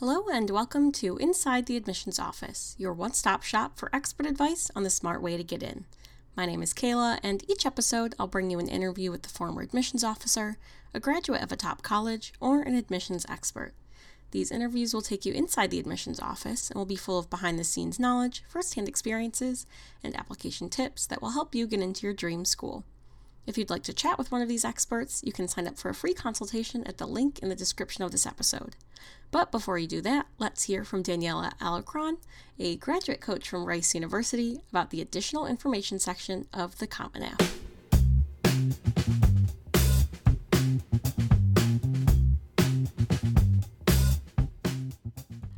Hello, and welcome to Inside the Admissions Office, your one stop shop for expert advice on the smart way to get in. My name is Kayla, and each episode I'll bring you an interview with the former admissions officer, a graduate of a top college, or an admissions expert. These interviews will take you inside the admissions office and will be full of behind the scenes knowledge, first hand experiences, and application tips that will help you get into your dream school. If you'd like to chat with one of these experts, you can sign up for a free consultation at the link in the description of this episode. But before you do that, let's hear from Daniela Alarcon, a graduate coach from Rice University, about the additional information section of the Common App.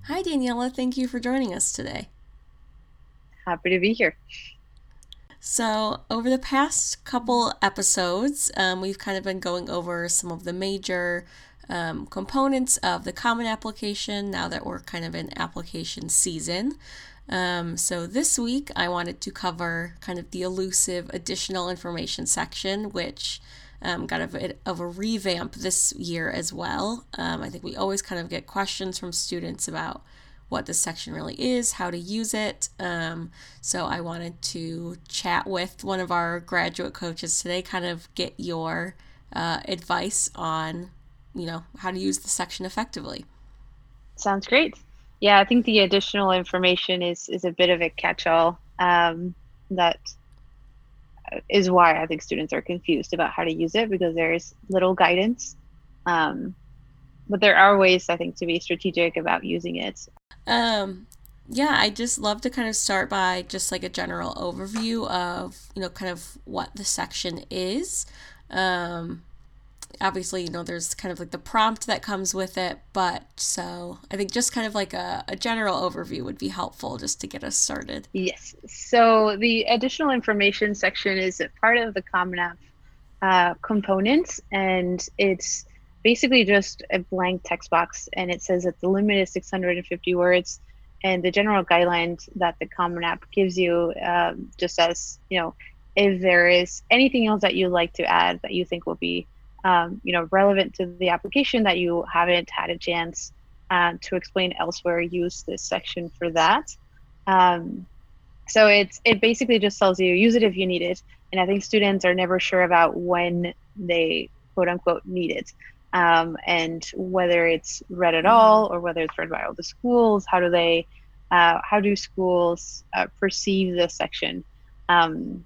Hi, Daniela. Thank you for joining us today. Happy to be here. So, over the past couple episodes, um, we've kind of been going over some of the major um, components of the Common Application now that we're kind of in application season. Um, so, this week I wanted to cover kind of the elusive additional information section, which um, got a bit of a revamp this year as well. Um, I think we always kind of get questions from students about what this section really is, how to use it. Um, so I wanted to chat with one of our graduate coaches today, kind of get your uh, advice on, you know, how to use the section effectively. Sounds great. Yeah, I think the additional information is is a bit of a catch-all um, that is why I think students are confused about how to use it because there's little guidance. Um, but there are ways I think to be strategic about using it. Um, yeah, I just love to kind of start by just like a general overview of you know kind of what the section is. Um, obviously, you know, there's kind of like the prompt that comes with it, but so I think just kind of like a, a general overview would be helpful just to get us started. Yes. So the additional information section is a part of the Common App uh, components, and it's basically just a blank text box and it says that the limit is 650 words and the general guidelines that the common app gives you um, just says you know if there is anything else that you'd like to add that you think will be um, you know relevant to the application that you haven't had a chance uh, to explain elsewhere use this section for that. Um, so it's it basically just tells you use it if you need it and i think students are never sure about when they quote unquote need it um, and whether it's read at all or whether it's read by all the schools how do they uh, how do schools uh, perceive this section? Um,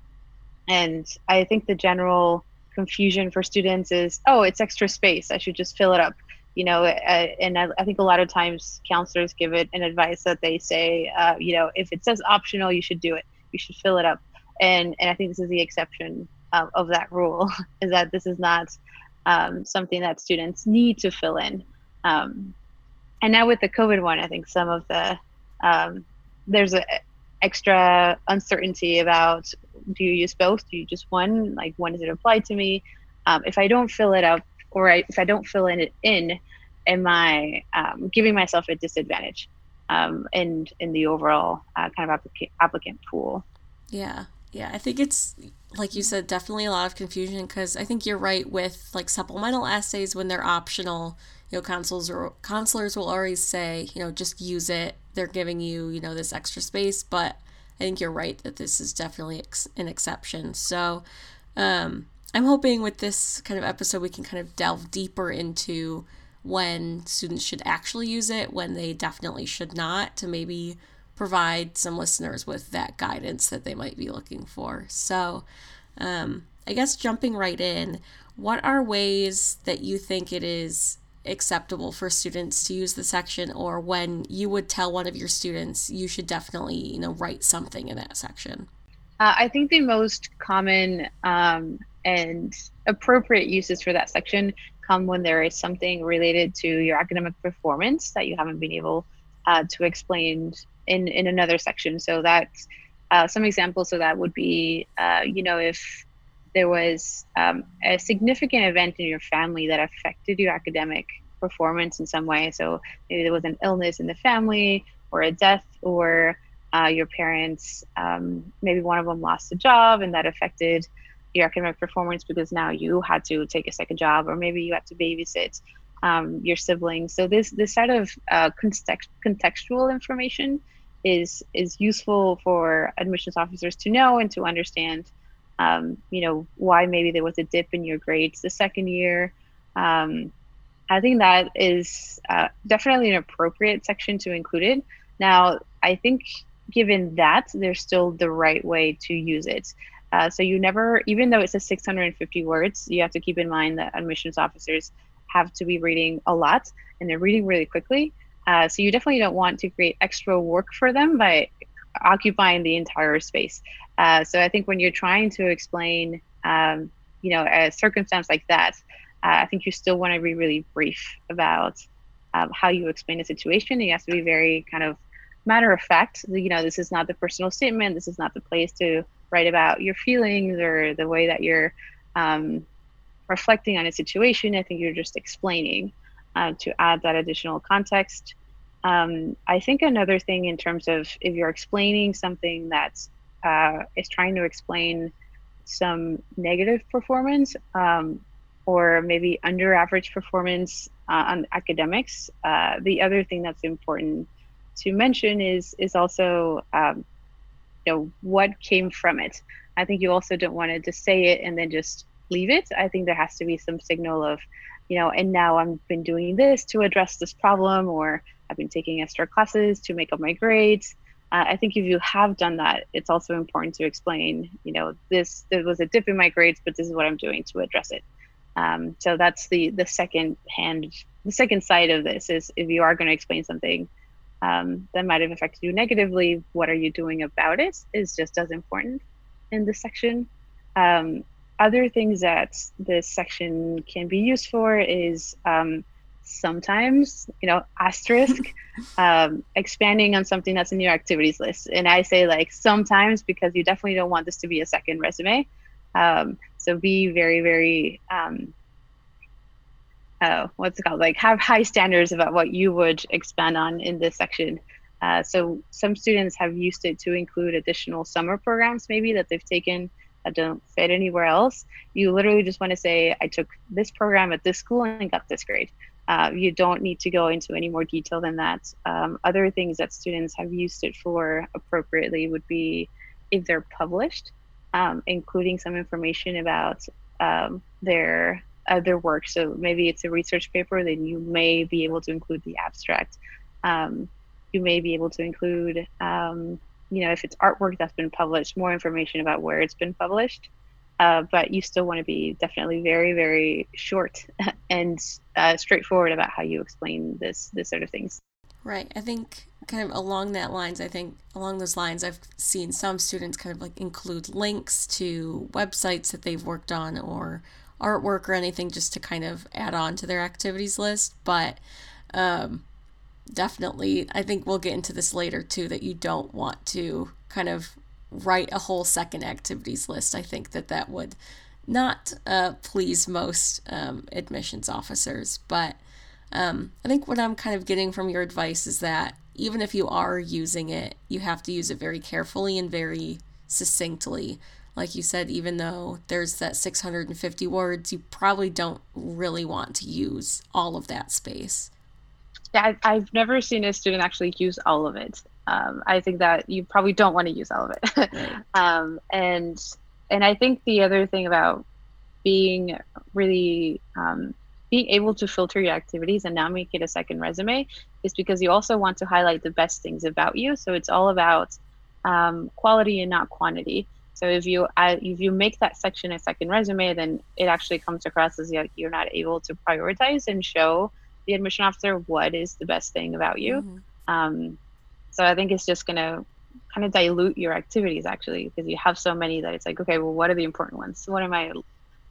and i think the general confusion for students is oh it's extra space. I should just fill it up. You know uh, and I, I, think a lot of times counselors give it an advice that they say uh, you know if it says optional you should do it. You should fill it up. And and i think this is the exception of, of that rule is that this is not um, something that students need to fill in. Um, and now with the COVID one, I think some of the um, there's a extra uncertainty about do you use both? Do you just one? Like when does it apply to me? Um, if I don't fill it up or I, if I don't fill in it in, am I um, giving myself a disadvantage um, in in the overall uh, kind of applica- applicant pool? Yeah, yeah, I think it's like you said, definitely a lot of confusion because I think you're right with like supplemental essays when they're optional. You know, counselors or counselors will always say, you know, just use it. They're giving you, you know, this extra space, but I think you're right that this is definitely ex- an exception. So, um, I'm hoping with this kind of episode we can kind of delve deeper into when students should actually use it, when they definitely should not, to maybe provide some listeners with that guidance that they might be looking for. So, um, I guess jumping right in, what are ways that you think it is acceptable for students to use the section or when you would tell one of your students you should definitely you know write something in that section uh, i think the most common um, and appropriate uses for that section come when there is something related to your academic performance that you haven't been able uh, to explain in in another section. So that's uh, some examples of that would be, uh, you know, if there was um, a significant event in your family that affected your academic performance in some way. So maybe there was an illness in the family, or a death, or uh, your parents, um, maybe one of them lost a job, and that affected your academic performance because now you had to take a second job, or maybe you had to babysit. um, your siblings. So this this sort of uh, context, contextual information is is useful for admissions officers to know and to understand. Um, you know why maybe there was a dip in your grades the second year. Um, I think that is uh, definitely an appropriate section to include it. Now, I think given that, there's still the right way to use it. Uh, so you never, even though it says 650 words, you have to keep in mind that admissions officers have to be reading a lot and they're reading really quickly. Uh, so you definitely don't want to create extra work for them by occupying the entire space. Uh, so I think when you're trying to explain, um, you know, a circumstance like that, uh, I think you still want to be really brief about um, how you explain a situation. You have to be very kind of matter of fact. You know, this is not the personal statement. This is not the place to write about your feelings or the way that you're um, reflecting on a situation. I think you're just explaining uh, to add that additional context. Um, I think another thing in terms of if you're explaining something that uh, is trying to explain some negative performance um, or maybe under average performance uh, on academics, uh, the other thing that's important to mention is is also um, you know what came from it. I think you also don't want to just say it and then just leave it. I think there has to be some signal of, you know, and now I've been doing this to address this problem, or I've been taking extra classes to make up my grades. Uh, I think if you have done that, it's also important to explain, you know, this there was a dip in my grades, but this is what I'm doing to address it. Um, so that's the the second hand, the second side of this is if you are going to explain something um, that might have affected you negatively, what are you doing about it is just as important in this section. Um, other things that this section can be used for is um, sometimes, you know, asterisk, um, expanding on something that's in your activities list. And I say like sometimes because you definitely don't want this to be a second resume. Um, so be very, very um, uh, what's it called like have high standards about what you would expand on in this section uh, so some students have used it to include additional summer programs maybe that they've taken that don't fit anywhere else you literally just want to say i took this program at this school and got this grade uh, you don't need to go into any more detail than that um, other things that students have used it for appropriately would be if they're published um, including some information about um, their their work. So maybe it's a research paper, then you may be able to include the abstract. Um, you may be able to include, um, you know, if it's artwork that's been published, more information about where it's been published. Uh, but you still want to be definitely very, very short and uh, straightforward about how you explain this this sort of things. Right. I think kind of along that lines, I think along those lines, I've seen some students kind of like include links to websites that they've worked on or artwork or anything just to kind of add on to their activities list. But um, definitely, I think we'll get into this later too that you don't want to kind of write a whole second activities list. I think that that would not uh, please most um, admissions officers. But um, I think what I'm kind of getting from your advice is that even if you are using it, you have to use it very carefully and very succinctly like you said, even though there's that 650 words, you probably don't really want to use all of that space. Yeah, I've never seen a student actually use all of it. Um, I think that you probably don't want to use all of it. Right. um, and and I think the other thing about being really um, being able to filter your activities and now make it a second resume is because you also want to highlight the best things about you. So it's all about um, quality and not quantity. So if you uh, if you make that section a second resume, then it actually comes across as you're not able to prioritize and show the admission officer what is the best thing about you. Mm-hmm. Um, so I think it's just gonna kind of dilute your activities actually because you have so many that it's like okay, well, what are the important ones? What am I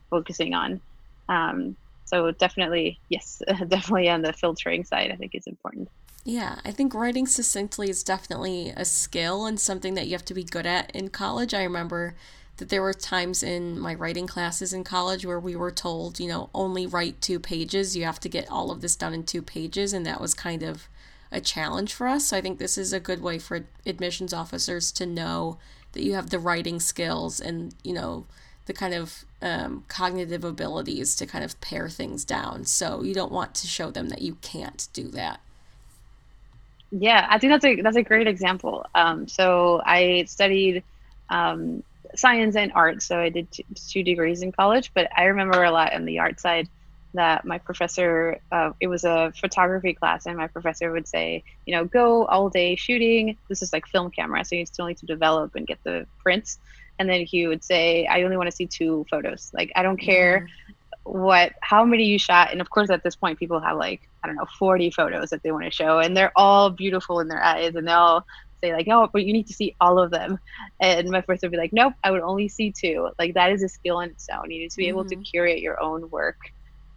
focusing on? Um, so definitely, yes, definitely on the filtering side, I think it's important. Yeah, I think writing succinctly is definitely a skill and something that you have to be good at in college. I remember that there were times in my writing classes in college where we were told, you know, only write two pages. You have to get all of this done in two pages. And that was kind of a challenge for us. So I think this is a good way for admissions officers to know that you have the writing skills and, you know, the kind of um, cognitive abilities to kind of pare things down. So you don't want to show them that you can't do that. Yeah, I think that's a that's a great example. Um, so I studied um, science and art, so I did two, two, degrees in college. But I remember a lot on the art side that my professor, uh, it was a photography class, and my professor would say, you know, go all day shooting. This is like film camera, so you still need to develop and get the prints. And then he would say, I only want to see two photos. Like I don't care. Mm-hmm what how many you shot and of course at this point people have like i don't know 40 photos that they want to show and they're all beautiful in their eyes and they'll say like no, but you need to see all of them and my first would be like nope i would only see two like that is a skill in its own you need to be mm-hmm. able to mm-hmm. curate your own work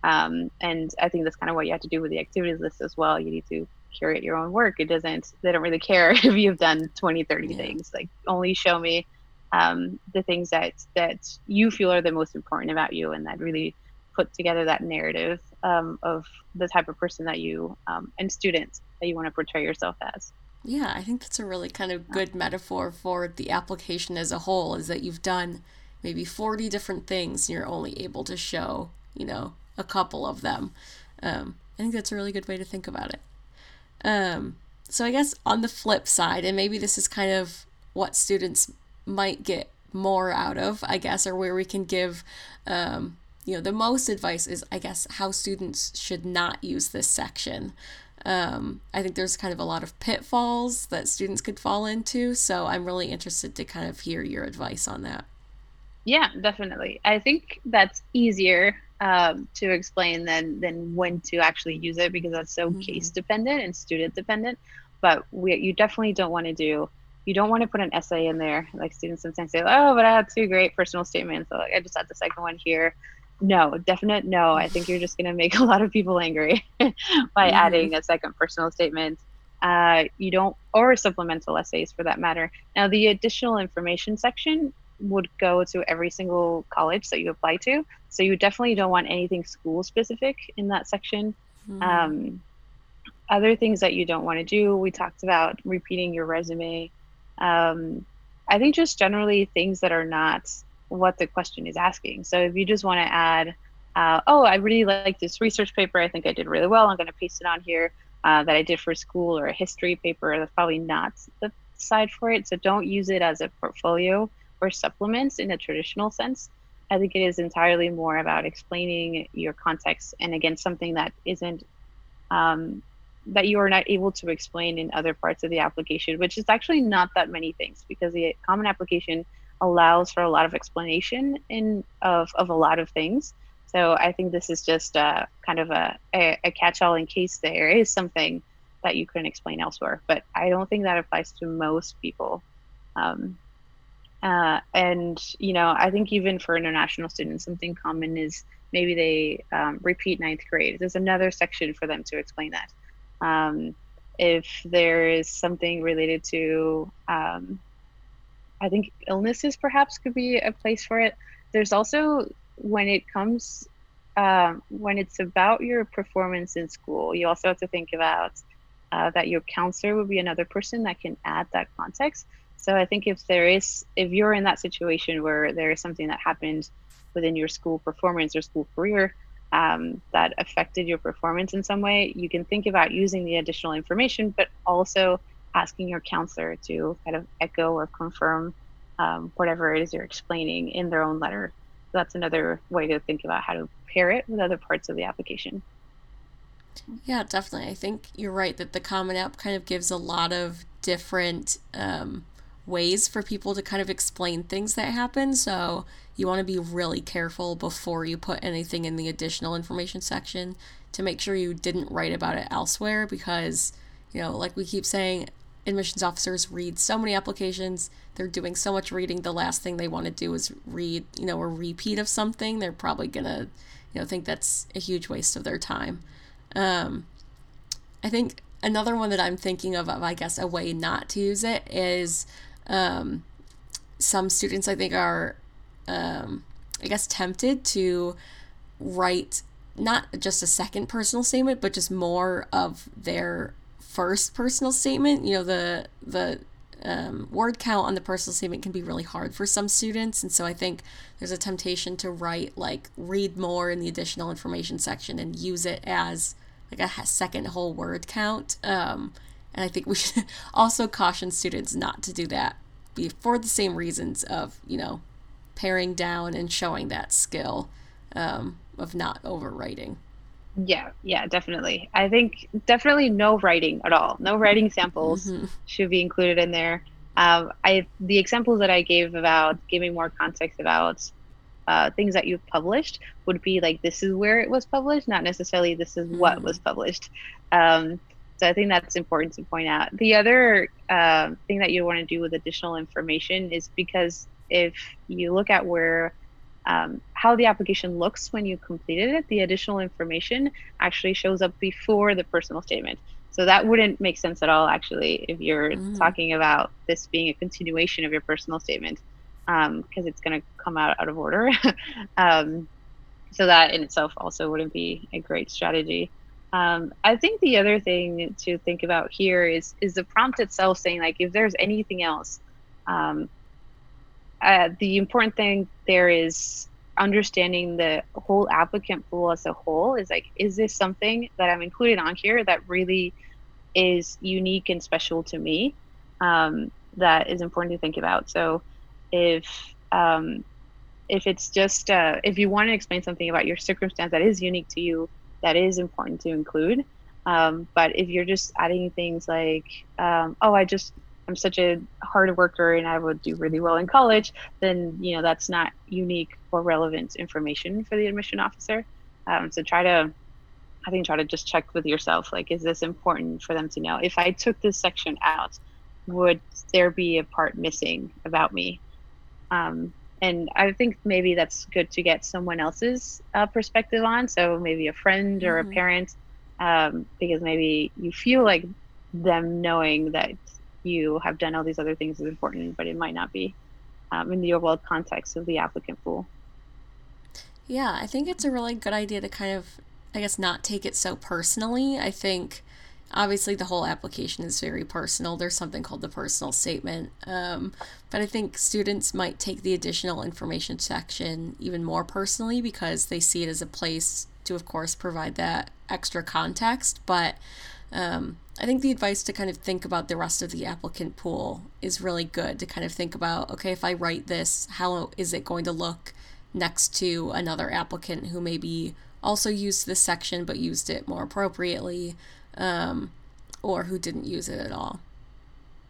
um, and i think that's kind of what you have to do with the activities list as well you need to curate your own work it doesn't they don't really care if you've done 20 30 yeah. things like only show me um, the things that that you feel are the most important about you and that really put together that narrative um, of the type of person that you um, and students that you want to portray yourself as. Yeah, I think that's a really kind of good metaphor for the application as a whole is that you've done maybe 40 different things and you're only able to show, you know, a couple of them. Um, I think that's a really good way to think about it. Um, so I guess on the flip side, and maybe this is kind of what students might get more out of, I guess, or where we can give um, you know, the most advice is, I guess, how students should not use this section. Um, I think there's kind of a lot of pitfalls that students could fall into. So I'm really interested to kind of hear your advice on that. Yeah, definitely. I think that's easier um, to explain than than when to actually use it because that's so mm-hmm. case dependent and student dependent. But we, you definitely don't want to do. You don't want to put an essay in there. Like students sometimes say, "Oh, but I had two great personal statements. So like, I just had the second one here." No, definite no. I think you're just going to make a lot of people angry by mm-hmm. adding a second personal statement. Uh, you don't, or supplemental essays for that matter. Now, the additional information section would go to every single college that you apply to. So you definitely don't want anything school specific in that section. Mm-hmm. Um, other things that you don't want to do, we talked about repeating your resume. Um, I think just generally things that are not what the question is asking. So if you just want to add, uh, oh, I really like this research paper. I think I did really well. I'm going to paste it on here uh, that I did for school or a history paper. That's probably not the side for it. So don't use it as a portfolio or supplements in a traditional sense. I think it is entirely more about explaining your context and again something that isn't um, that you are not able to explain in other parts of the application, which is actually not that many things because the common application allows for a lot of explanation in of, of a lot of things. So I think this is just a, kind of a, a, a catch-all in case there is something that you couldn't explain elsewhere. But I don't think that applies to most people. Um, uh, and you know, I think even for international students, something common is maybe they um, repeat ninth grade. There's another section for them to explain that. Um, if there is something related to um, I think illnesses perhaps could be a place for it. There's also when it comes um, when it's about your performance in school, you also have to think about uh, that your counselor would be another person that can add that context. So I think if there is, if you're in that situation where there is something that happened within your school performance or school career um, that affected your performance in some way, you can think about using the additional information, but also asking your counselor to kind of echo or confirm um, whatever it is you're explaining in their own letter. So that's another way to think about how to pair it with other parts of the application. Yeah, definitely. I think you're right that the Common App kind of gives a lot of different um, ways for people to kind of explain things that happen. So you want to be really careful before you put anything in the additional information section to make sure you didn't write about it elsewhere because, you know, like we keep saying, admissions officers read so many applications. They're doing so much reading. The last thing they want to do is read, you know, a repeat of something. They're probably gonna, you know, think that's a huge waste of their time. Um, I think another one that I'm thinking of, of I guess, a way not to use it is um, some students I think are, um, I guess, tempted to write not just a second personal statement, but just more of their first personal statement, you know, the the um, word count on the personal statement can be really hard for some students. And so I think there's a temptation to write, like, read more in the additional information section and use it as like a second whole word count. Um, and I think we should also caution students not to do that for the same reasons of, you know, paring down and showing that skill um, of not overwriting. Yeah, yeah, definitely. I think definitely no writing at all. No writing samples mm-hmm. should be included in there. Um, I the examples that I gave about giving more context about uh, things that you've published would be like this is where it was published, not necessarily this is what mm-hmm. was published. Um, so I think that's important to point out. The other uh, thing that you want to do with additional information is because if you look at where um, how the application looks when you completed it, the additional information actually shows up before the personal statement. So that wouldn't make sense at all, actually, if you're mm. talking about this being a continuation of your personal statement, because um, it's going to come out out of order. um, so that in itself also wouldn't be a great strategy. Um, I think the other thing to think about here is is the prompt itself saying like if there's anything else um, uh, the important thing there is understanding the whole applicant pool as a whole is like is this something that i'm included on here that really is unique and special to me um, that is important to think about? So if um, if it's just uh, if you want to explain something about your circumstance that is unique to you that is important to include um, but if you're just adding things like um, oh i just I'm such a hard worker and I would do really well in college, then you know that's not unique or relevant information for the admission officer. Um, so try to, I think, try to just check with yourself like, is this important for them to know? If I took this section out, would there be a part missing about me? Um, and I think maybe that's good to get someone else's uh, perspective on. So maybe a friend or mm-hmm. a parent, um, because maybe you feel like them knowing that you have done all these other things is important, but it might not be um, in the overall context of the applicant pool. Yeah, I think it's a really good idea to kind of, I guess, not take it so personally. I think obviously the whole application is very personal. There's something called the personal statement. Um, but I think students might take the additional information section even more personally because they see it as a place to, of course, provide that extra context. But um, I think the advice to kind of think about the rest of the applicant pool is really good to kind of think about okay, if I write this, how is it going to look next to another applicant who maybe also used this section but used it more appropriately um, or who didn't use it at all?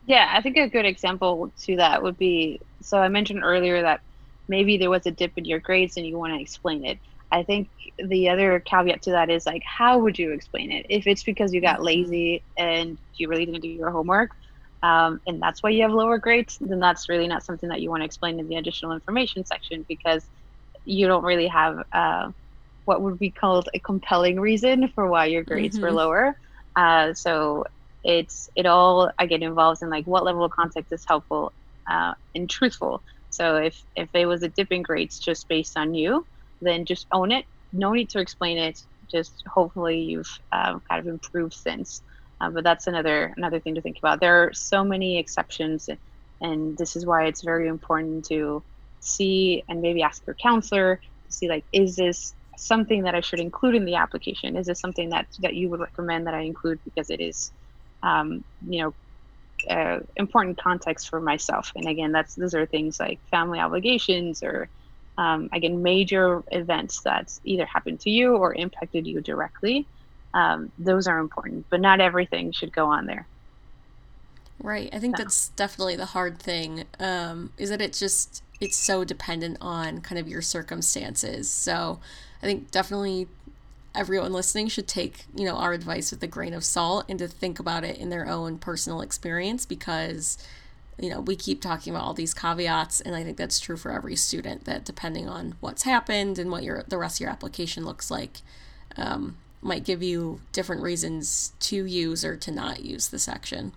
Yeah, I think a good example to that would be so I mentioned earlier that maybe there was a dip in your grades and you want to explain it. I think the other caveat to that is like, how would you explain it? If it's because you got mm-hmm. lazy and you really didn't do your homework, um, and that's why you have lower grades, then that's really not something that you want to explain in the additional information section because you don't really have uh, what would be called a compelling reason for why your grades mm-hmm. were lower. Uh, so it's it all again involves in like what level of context is helpful uh, and truthful. So if if it was a dip in grades just based on you, then just own it. No need to explain it. Just hopefully you've um, kind of improved since. Uh, but that's another another thing to think about. There are so many exceptions, and this is why it's very important to see and maybe ask your counselor to see like, is this something that I should include in the application? Is this something that that you would recommend that I include because it is, um, you know, uh, important context for myself? And again, that's those are things like family obligations or um, again, major events that either happened to you or impacted you directly, um, those are important, but not everything should go on there. Right. I think that's definitely the hard thing. Um, is that it just it's so dependent on kind of your circumstances. So I think definitely everyone listening should take you know our advice with a grain of salt and to think about it in their own personal experience because you know, we keep talking about all these caveats, and I think that's true for every student. That depending on what's happened and what your the rest of your application looks like, um, might give you different reasons to use or to not use the section.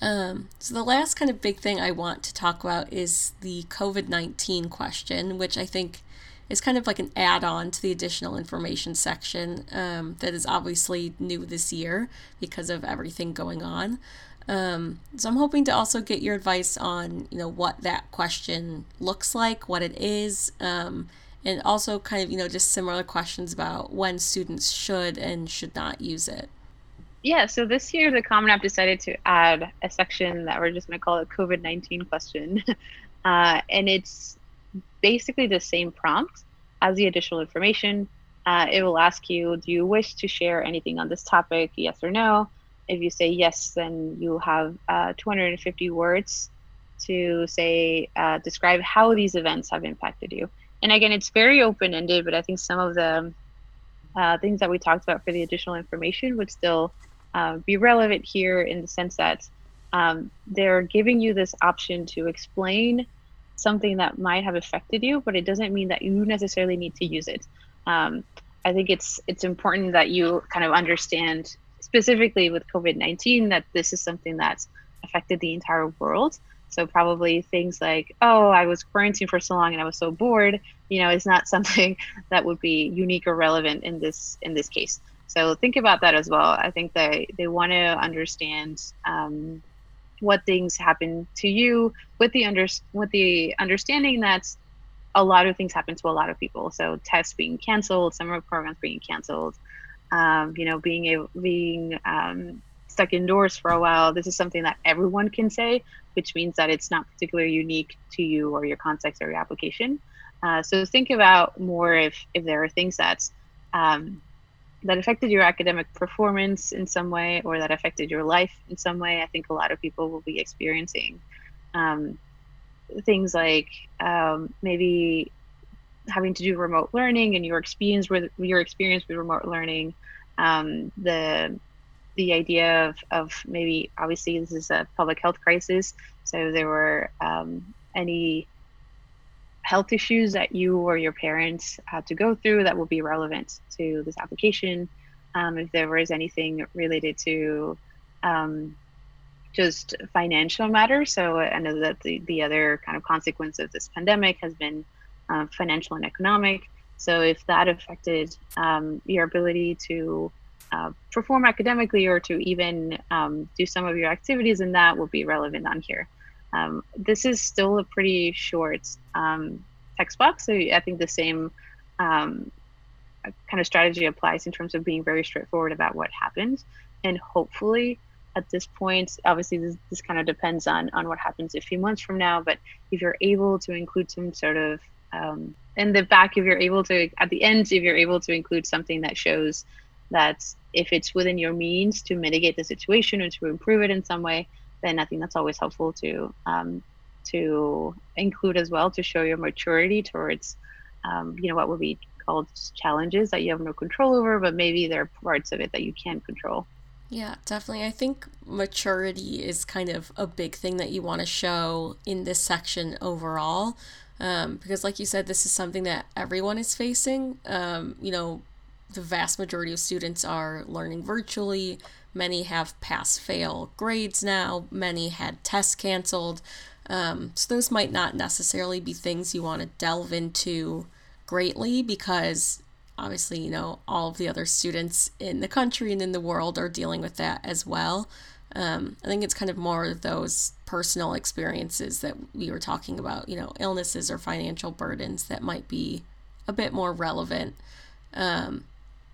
Um, so the last kind of big thing I want to talk about is the COVID nineteen question, which I think is kind of like an add on to the additional information section um, that is obviously new this year because of everything going on. Um, so I'm hoping to also get your advice on, you know, what that question looks like, what it is, um, and also kind of, you know, just similar questions about when students should and should not use it. Yeah, so this year the Common App decided to add a section that we're just going to call a COVID 19 question. uh, and it's basically the same prompt as the additional information. Uh, it will ask you, do you wish to share anything on this topic? Yes or no. If you say yes, then you have uh, 250 words to say, uh, describe how these events have impacted you. And again, it's very open ended, but I think some of the uh, things that we talked about for the additional information would still uh, be relevant here in the sense that um, they're giving you this option to explain something that might have affected you, but it doesn't mean that you necessarily need to use it. Um, I think it's it's important that you kind of understand specifically with COVID nineteen that this is something that's affected the entire world. So probably things like, oh, I was quarantined for so long and I was so bored, you know, is not something that would be unique or relevant in this in this case. So think about that as well. I think they they want to understand um, what things happen to you with the under with the understanding that a lot of things happen to a lot of people. So tests being canceled, summer programs being canceled, um, you know, being able being um, stuck indoors for a while. This is something that everyone can say, which means that it's not particularly unique to you or your context or your application. Uh, so think about more if if there are things that um, that affected your academic performance in some way or that affected your life in some way, I think a lot of people will be experiencing um, things like um, maybe having to do remote learning and your experience with your experience with remote learning, um, the the idea of, of maybe obviously this is a public health crisis, so there were um, any health issues that you or your parents had to go through that will be relevant to this application. Um, if there was anything related to um, just financial matters. So I know that the, the other kind of consequence of this pandemic has been uh, financial and economic. So if that affected um, your ability to uh, perform academically or to even um, do some of your activities, and that will be relevant on here. Um, this is still a pretty short um, text box, so I think the same um, kind of strategy applies in terms of being very straightforward about what happened. And hopefully, at this point, obviously, this, this kind of depends on on what happens a few months from now. But if you're able to include some sort of um, in the back, if you're able to at the end, if you're able to include something that shows that if it's within your means to mitigate the situation or to improve it in some way, then I think that's always helpful to um, to include as well to show your maturity towards um, you know what would be called challenges that you have no control over, but maybe there are parts of it that you can control. Yeah, definitely. I think maturity is kind of a big thing that you want to show in this section overall. Um, because, like you said, this is something that everyone is facing. Um, you know, the vast majority of students are learning virtually. Many have pass fail grades now. Many had tests canceled. Um, so, those might not necessarily be things you want to delve into greatly because obviously, you know, all of the other students in the country and in the world are dealing with that as well. Um, I think it's kind of more of those personal experiences that we were talking about, you know, illnesses or financial burdens that might be a bit more relevant. Um,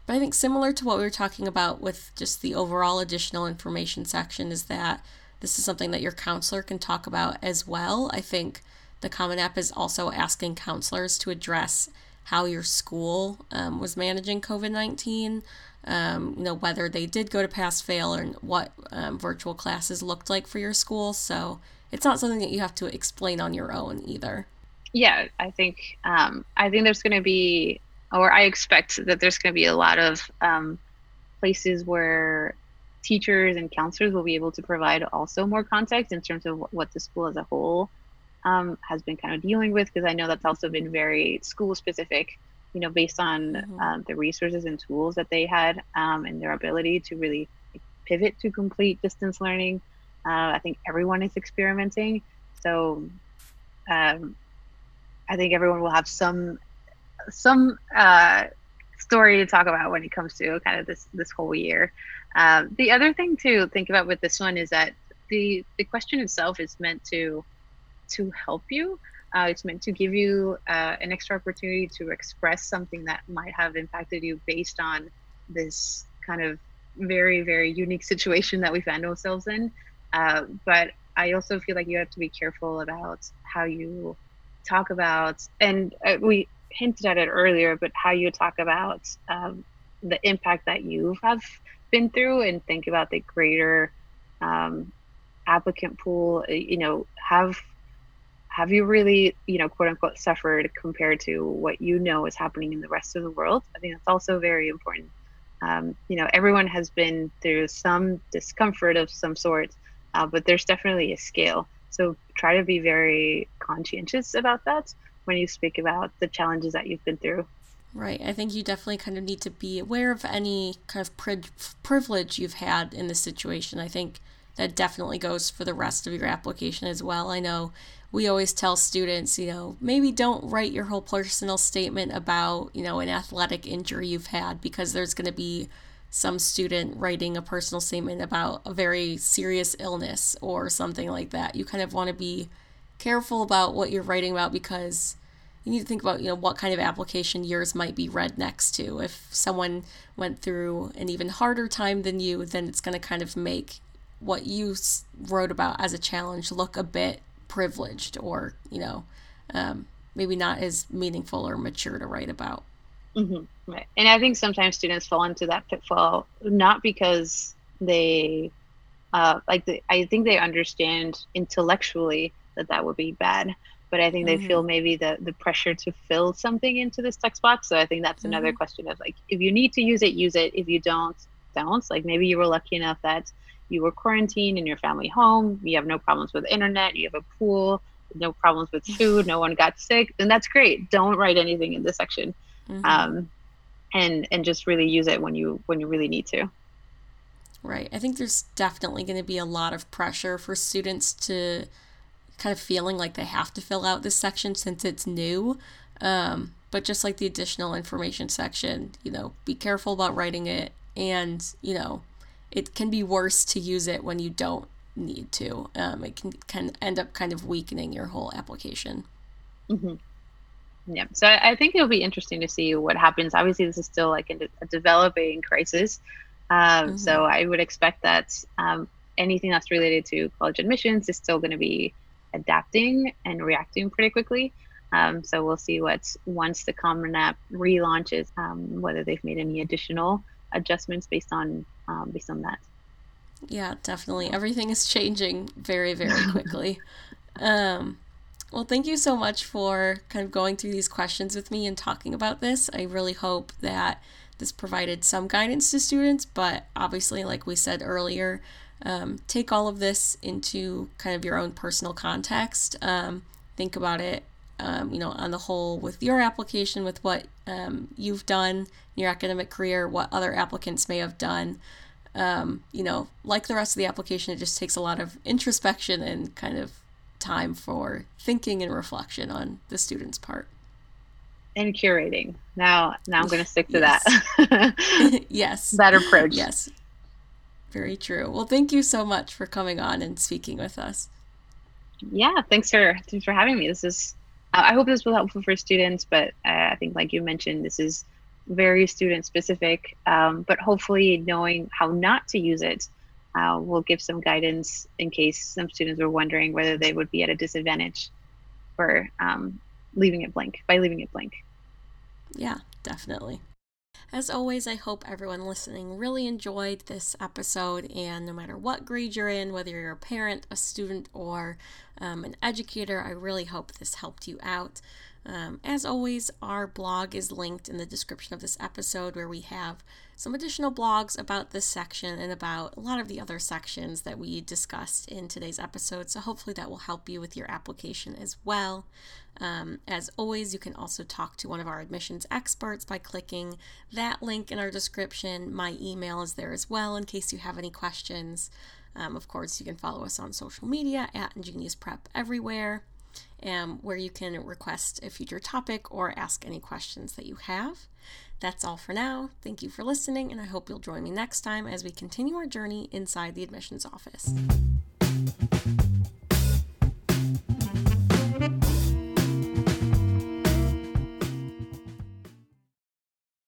but I think similar to what we were talking about with just the overall additional information section is that this is something that your counselor can talk about as well. I think the Common App is also asking counselors to address how your school um, was managing COVID 19, um, you know, whether they did go to pass fail or what um, virtual classes looked like for your school. So it's not something that you have to explain on your own either. Yeah, I think um, I think there's going to be or I expect that there's going to be a lot of um, places where teachers and counselors will be able to provide also more context in terms of what the school as a whole um, has been kind of dealing with because I know that's also been very school specific, you know, based on mm-hmm. um, the resources and tools that they had um, and their ability to really pivot to complete distance learning. Uh, I think everyone is experimenting. So um, I think everyone will have some some uh, story to talk about when it comes to kind of this this whole year. Um, the other thing to think about with this one is that the the question itself is meant to to help you. Uh, it's meant to give you uh, an extra opportunity to express something that might have impacted you based on this kind of very very unique situation that we find ourselves in. Uh, but I also feel like you have to be careful about how you talk about, and uh, we hinted at it earlier, but how you talk about um, the impact that you have been through and think about the greater um, applicant pool. Uh, you know, have have you really, you know, quote unquote, suffered compared to what you know is happening in the rest of the world? I think that's also very important. Um, you know, everyone has been through some discomfort of some sort, uh, but there's definitely a scale. So try to be very conscientious about that when you speak about the challenges that you've been through. Right. I think you definitely kind of need to be aware of any kind of pri- privilege you've had in this situation. I think that definitely goes for the rest of your application as well. I know we always tell students, you know, maybe don't write your whole personal statement about, you know, an athletic injury you've had because there's going to be some student writing a personal statement about a very serious illness or something like that. You kind of want to be careful about what you're writing about because you need to think about you know what kind of application yours might be read next to if someone went through an even harder time than you then it's going to kind of make what you wrote about as a challenge look a bit privileged or you know um, maybe not as meaningful or mature to write about Mm-hmm. Right. And I think sometimes students fall into that pitfall not because they uh, like the, I think they understand intellectually that that would be bad, but I think mm-hmm. they feel maybe the the pressure to fill something into this text box. So I think that's mm-hmm. another question of like if you need to use it, use it. If you don't, don't. Like maybe you were lucky enough that you were quarantined in your family home, you have no problems with internet, you have a pool, no problems with food, no one got sick, then that's great. Don't write anything in this section mm-hmm. um, and and just really use it when you when you really need to. Right. I think there's definitely going to be a lot of pressure for students to kind of feeling like they have to fill out this section since it's new. Um, but just like the additional information section, you know, be careful about writing it. And, you know, it can be worse to use it when you don't need to. Um, it can, can end up kind of weakening your whole application. Mm-hmm. Yeah, so I think it'll be interesting to see what happens. Obviously, this is still like a, a developing crisis, um, mm-hmm. so I would expect that um, anything that's related to college admissions is still going to be adapting and reacting pretty quickly. Um, so we'll see what once the Common App relaunches, um, whether they've made any additional adjustments based on um, based on that. Yeah, definitely. Everything is changing very, very quickly. um, well, thank you so much for kind of going through these questions with me and talking about this. I really hope that this provided some guidance to students, but obviously, like we said earlier, um, take all of this into kind of your own personal context. Um, think about it, um, you know, on the whole with your application, with what um, you've done in your academic career, what other applicants may have done. Um, you know, like the rest of the application, it just takes a lot of introspection and kind of time for thinking and reflection on the student's part. And curating. Now now i'm going to stick to yes. that yes. That approach. Yes. Very true. Well thank you so much for coming on and speaking with us. Yeah thanks for thanks for having me. This is i hope this was helpful for students but uh, i think like you mentioned this is very student specific um, but hopefully knowing how not to use it uh, will give some guidance in case some students were wondering whether they would be at a disadvantage for um, leaving it blank by leaving it blank. Yeah, definitely. As always, I hope everyone listening really enjoyed this episode. And no matter what grade you're in, whether you're a parent, a student, or um, an educator, I really hope this helped you out. Um, as always, our blog is linked in the description of this episode where we have some additional blogs about this section and about a lot of the other sections that we discussed in today's episode. So, hopefully, that will help you with your application as well. Um, as always, you can also talk to one of our admissions experts by clicking that link in our description. My email is there as well in case you have any questions. Um, of course, you can follow us on social media at InGenius Prep everywhere. um, where you can request a future topic or ask any questions that you have. That's all for now. Thank you for listening, and I hope you'll join me next time as we continue our journey inside the admissions office.